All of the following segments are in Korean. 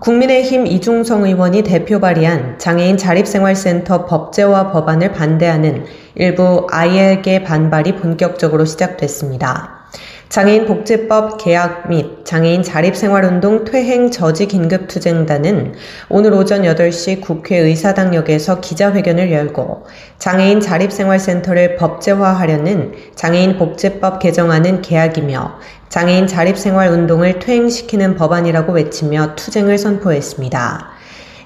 국민의힘 이중성 의원이 대표 발의한 장애인 자립생활센터 법제화 법안을 반대하는 일부 아이에게 반발이 본격적으로 시작됐습니다. 장애인 복지법 개혁 및 장애인 자립생활운동 퇴행 저지 긴급투쟁단은 오늘 오전 8시 국회 의사당역에서 기자회견을 열고 장애인 자립생활센터를 법제화하려는 장애인 복지법 개정안은 계약이며 장애인 자립생활운동을 퇴행시키는 법안이라고 외치며 투쟁을 선포했습니다.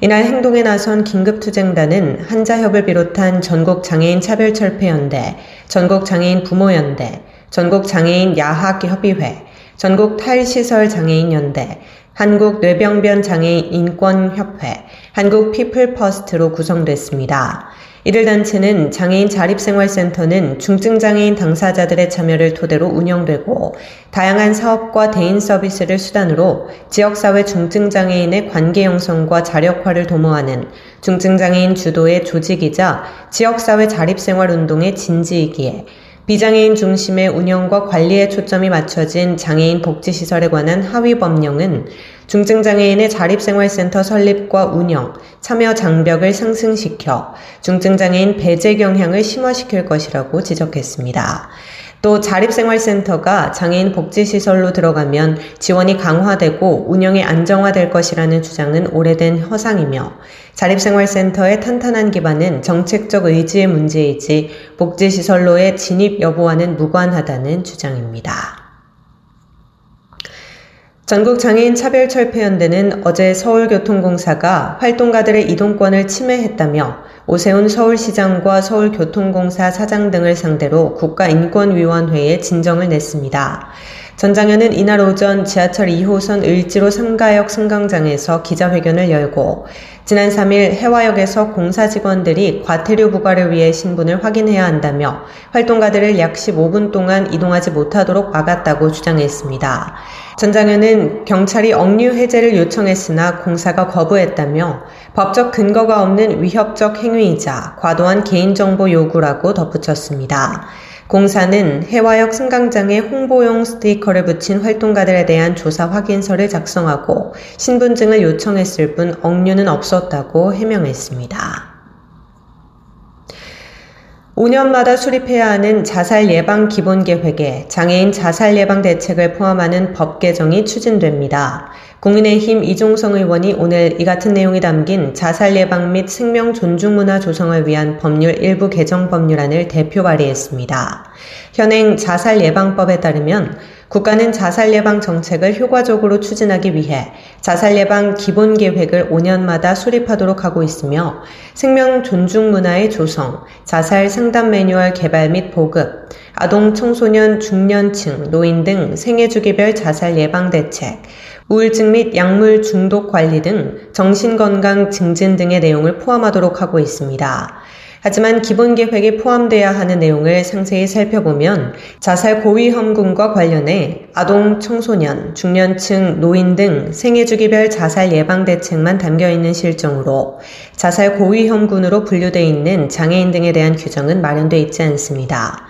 이날 행동에 나선 긴급투쟁단은 한자협을 비롯한 전국장애인 차별철폐연대, 전국장애인 부모연대, 전국 장애인 야학협의회, 전국 탈시설 장애인 연대, 한국 뇌병변 장애인 인권 협회, 한국 피플 퍼스트로 구성됐습니다. 이들 단체는 장애인 자립생활센터는 중증장애인 당사자들의 참여를 토대로 운영되고 다양한 사업과 대인 서비스를 수단으로 지역사회 중증장애인의 관계 형성과 자력화를 도모하는 중증장애인 주도의 조직이자 지역사회 자립생활 운동의 진지이기에 비장애인 중심의 운영과 관리에 초점이 맞춰진 장애인 복지시설에 관한 하위 법령은 중증장애인의 자립생활센터 설립과 운영, 참여 장벽을 상승시켜 중증장애인 배제 경향을 심화시킬 것이라고 지적했습니다. 또 자립생활센터가 장애인 복지시설로 들어가면 지원이 강화되고 운영이 안정화될 것이라는 주장은 오래된 허상이며 자립생활센터의 탄탄한 기반은 정책적 의지의 문제이지 복지시설로의 진입 여부와는 무관하다는 주장입니다. 전국장애인 차별철폐연대는 어제 서울교통공사가 활동가들의 이동권을 침해했다며 오세훈 서울시장과 서울교통공사 사장 등을 상대로 국가인권위원회에 진정을 냈습니다. 전 장현은 이날 오전 지하철 2호선 을지로 3가역 승강장에서 기자회견을 열고 지난 3일 해화역에서 공사 직원들이 과태료 부과를 위해 신분을 확인해야 한다며 활동가들을 약 15분 동안 이동하지 못하도록 막았다고 주장했습니다. 전 장현은 경찰이 억류 해제를 요청했으나 공사가 거부했다며 법적 근거가 없는 위협적 행위이자 과도한 개인정보 요구라고 덧붙였습니다. 공사는 해화역 승강장에 홍보용 스티커를 붙인 활동가들에 대한 조사 확인서를 작성하고 신분증을 요청했을 뿐 억류는 없었다고 해명했습니다. 5년마다 수립해야 하는 자살 예방 기본 계획에 장애인 자살 예방 대책을 포함하는 법 개정이 추진됩니다. 국민의힘 이종성 의원이 오늘 이 같은 내용이 담긴 자살 예방 및 생명 존중 문화 조성을 위한 법률 일부 개정 법률안을 대표 발의했습니다. 현행 자살 예방법에 따르면 국가는 자살 예방 정책을 효과적으로 추진하기 위해 자살 예방 기본 계획을 5년마다 수립하도록 하고 있으며 생명 존중 문화의 조성, 자살 상담 매뉴얼 개발 및 보급, 아동 청소년 중년층, 노인 등 생애 주기별 자살 예방 대책, 우울증 및 약물 중독 관리 등 정신건강 증진 등의 내용을 포함하도록 하고 있습니다. 하지만 기본 계획에 포함돼야 하는 내용을 상세히 살펴보면 자살 고위 험군과 관련해 아동, 청소년, 중년층, 노인 등 생애 주기별 자살 예방 대책만 담겨 있는 실정으로 자살 고위 험군으로 분류돼 있는 장애인 등에 대한 규정은 마련돼 있지 않습니다.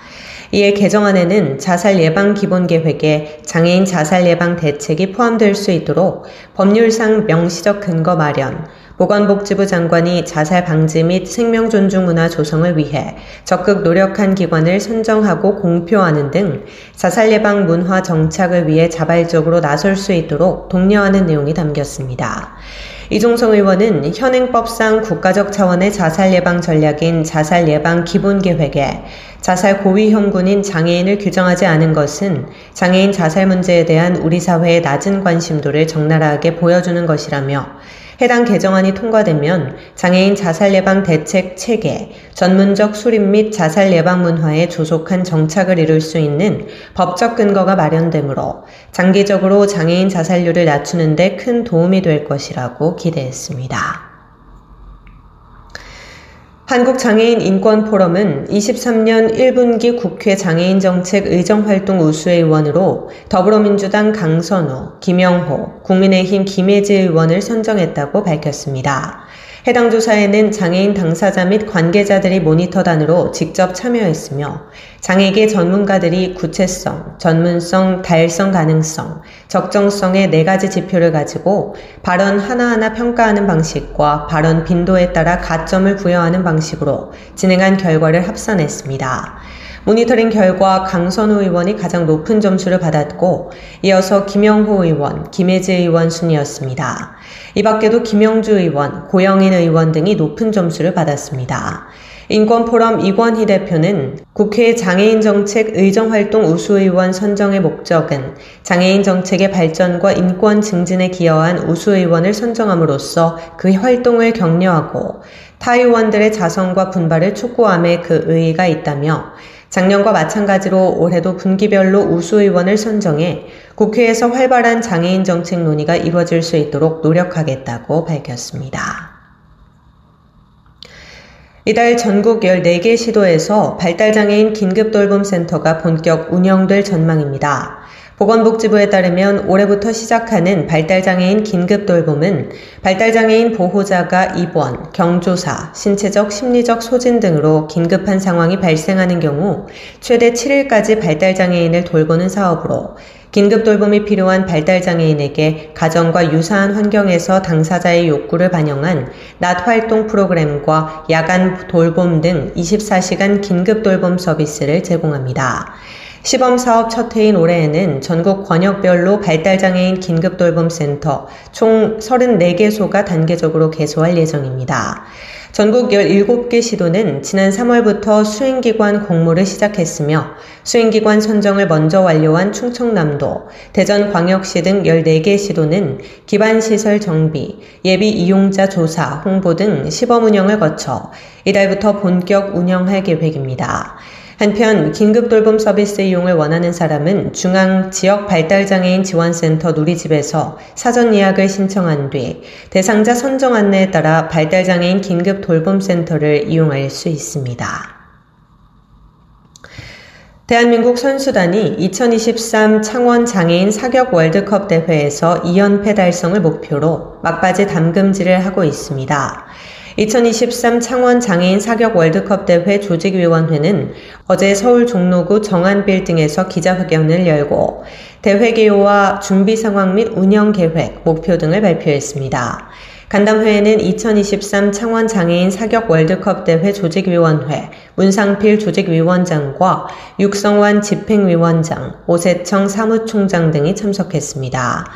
이에 개정안에는 자살 예방 기본 계획에 장애인 자살 예방 대책이 포함될 수 있도록 법률상 명시적 근거 마련, 보건복지부 장관이 자살 방지 및 생명 존중 문화 조성을 위해 적극 노력한 기관을 선정하고 공표하는 등 자살 예방 문화 정착을 위해 자발적으로 나설 수 있도록 독려하는 내용이 담겼습니다. 이종성 의원은 현행법상 국가적 차원의 자살 예방 전략인 자살 예방 기본 계획에 자살 고위험군인 장애인을 규정하지 않은 것은 장애인 자살 문제에 대한 우리 사회의 낮은 관심도를 적나라하게 보여주는 것이라며 해당 개정안이 통과되면 장애인 자살 예방 대책 체계, 전문적 수립 및 자살 예방 문화에 조속한 정착을 이룰 수 있는 법적 근거가 마련되므로 장기적으로 장애인 자살률을 낮추는 데 큰 도움이 될 것이라고 기대했습니다. 한국장애인 인권포럼은 23년 1분기 국회 장애인 정책 의정활동 우수의 원으로 더불어민주당 강선호, 김영호, 국민의힘 김혜지 의원을 선정했다고 밝혔습니다. 해당 조사에는 장애인 당사자 및 관계자들이 모니터단으로 직접 참여했으며 장애계 전문가들이 구체성, 전문성, 달성 가능성, 적정성의 네 가지 지표를 가지고 발언 하나하나 평가하는 방식과 발언 빈도에 따라 가점을 부여하는 방식으로 진행한 결과를 합산했습니다. 모니터링 결과 강선우 의원이 가장 높은 점수를 받았고 이어서 김영호 의원, 김혜지 의원 순이었습니다. 이 밖에도 김영주 의원, 고영인 의원 등이 높은 점수를 받았습니다. 인권포럼 이권희 대표는 국회 장애인 정책 의정활동 우수의원 선정의 목적은 장애인 정책의 발전과 인권 증진에 기여한 우수의원을 선정함으로써 그 활동을 격려하고 타의원들의 자성과 분발을 촉구함에 그 의의가 있다며 작년과 마찬가지로 올해도 분기별로 우수의원을 선정해 국회에서 활발한 장애인 정책 논의가 이루어질 수 있도록 노력하겠다고 밝혔습니다. 이달 전국 14개 시도에서 발달장애인 긴급돌봄센터가 본격 운영될 전망입니다. 보건복지부에 따르면 올해부터 시작하는 발달장애인 긴급돌봄은 발달장애인 보호자가 입원, 경조사, 신체적, 심리적 소진 등으로 긴급한 상황이 발생하는 경우 최대 7일까지 발달장애인을 돌보는 사업으로 긴급돌봄이 필요한 발달장애인에게 가정과 유사한 환경에서 당사자의 욕구를 반영한 낮 활동 프로그램과 야간 돌봄 등 24시간 긴급돌봄 서비스를 제공합니다. 시범 사업 첫 해인 올해에는 전국 권역별로 발달장애인 긴급돌봄센터 총 34개소가 단계적으로 개소할 예정입니다. 전국 17개 시도는 지난 3월부터 수행기관 공모를 시작했으며 수행기관 선정을 먼저 완료한 충청남도, 대전광역시 등 14개 시도는 기반시설 정비, 예비 이용자 조사, 홍보 등 시범 운영을 거쳐 이달부터 본격 운영할 계획입니다. 한편 긴급 돌봄 서비스 이용을 원하는 사람은 중앙 지역 발달장애인 지원센터 누리집에서 사전 예약을 신청한 뒤 대상자 선정 안내에 따라 발달장애인 긴급 돌봄 센터를 이용할 수 있습니다. 대한민국 선수단이 2023 창원 장애인 사격 월드컵 대회에서 2연패 달성을 목표로 막바지 담금질을 하고 있습니다. 2023 창원 장애인 사격 월드컵 대회 조직위원회는 어제 서울 종로구 정안 빌딩에서 기자회견을 열고 대회 개요와 준비 상황 및 운영 계획, 목표 등을 발표했습니다. 간담회에는 2023 창원 장애인 사격 월드컵 대회 조직위원회 문상필 조직위원장과 육성환 집행위원장, 오세청 사무총장 등이 참석했습니다.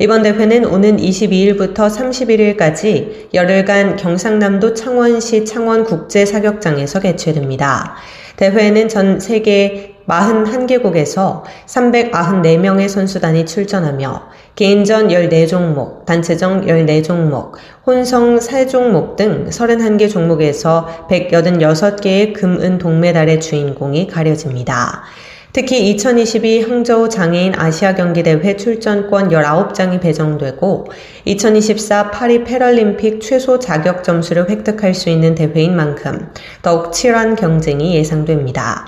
이번 대회는 오는 22일부터 31일까지 열흘간 경상남도 창원시 창원국제사격장에서 개최됩니다. 대회에는 전 세계 41개국에서 394명의 선수단이 출전하며 개인전 14종목, 단체전 14종목, 혼성 3종목 등 31개 종목에서 186개의 금, 은, 동메달의 주인공이 가려집니다. 특히 2022 항저우 장애인 아시아 경기대회 출전권 19장이 배정되고 2024 파리 패럴림픽 최소 자격 점수를 획득할 수 있는 대회인 만큼 더욱 치열한 경쟁이 예상됩니다.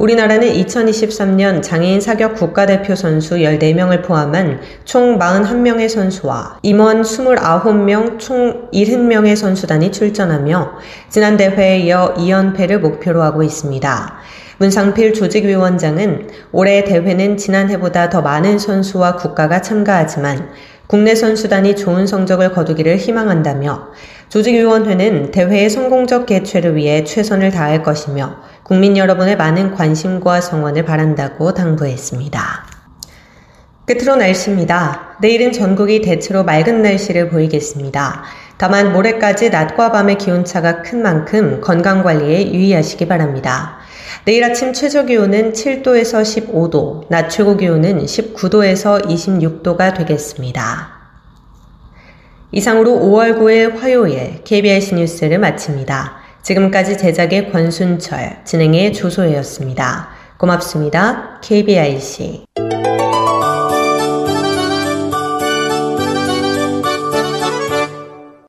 우리나라는 2023년 장애인 사격 국가대표 선수 14명을 포함한 총 41명의 선수와 임원 29명 총 70명의 선수단이 출전하며 지난 대회에 이어 2연패를 목표로 하고 있습니다. 문상필 조직위원장은 올해 대회는 지난해보다 더 많은 선수와 국가가 참가하지만 국내 선수단이 좋은 성적을 거두기를 희망한다며 조직위원회는 대회의 성공적 개최를 위해 최선을 다할 것이며 국민 여러분의 많은 관심과 성원을 바란다고 당부했습니다. 끝으로 날씨입니다. 내일은 전국이 대체로 맑은 날씨를 보이겠습니다. 다만 모레까지 낮과 밤의 기온차가 큰 만큼 건강관리에 유의하시기 바랍니다. 내일 아침 최저 기온은 7도에서 15도, 낮 최고 기온은 19도에서 26도가 되겠습니다. 이상으로 5월 9일 화요일 KBS 뉴스를 마칩니다. 지금까지 제작의 권순철, 진행의 조소혜였습니다. 고맙습니다. KBIC.